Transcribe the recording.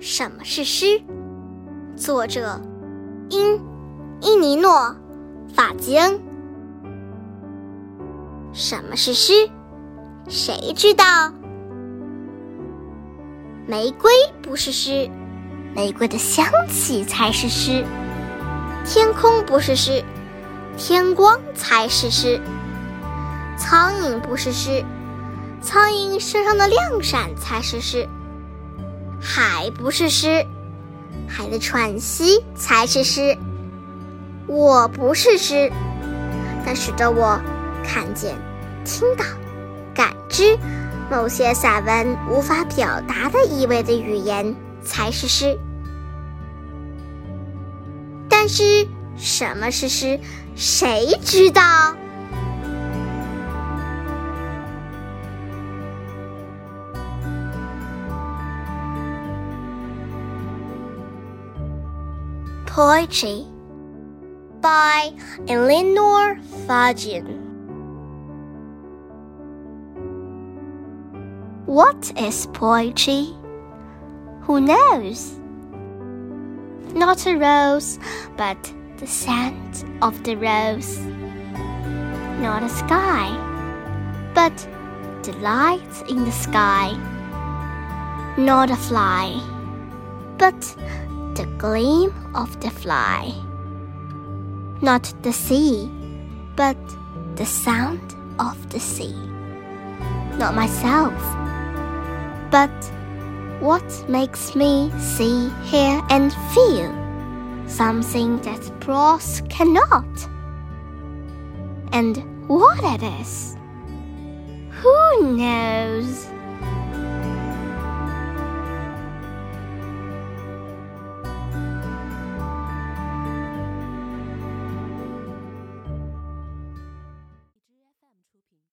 什么是诗？作者：英伊尼诺·法吉恩。什么是诗？谁知道？玫瑰不是诗，玫瑰的香气才是诗。天空不是诗，天光才是诗。苍蝇不是诗，苍蝇身上的亮闪才是诗。海不是诗，海的喘息才是诗。我不是诗，但使得我看见、听到、感知某些散文无法表达的意味的语言才是诗。但是什么是诗？谁知道？Poetry by Eleanor Farjeon. What is poetry? Who knows? Not a rose, but the scent of the rose. Not a sky, but the light in the sky. Not a fly, but the gleam of the fly. Not the sea, but the sound of the sea. Not myself, but what makes me see, hear, and feel something that prose cannot. And what it is? Who knows?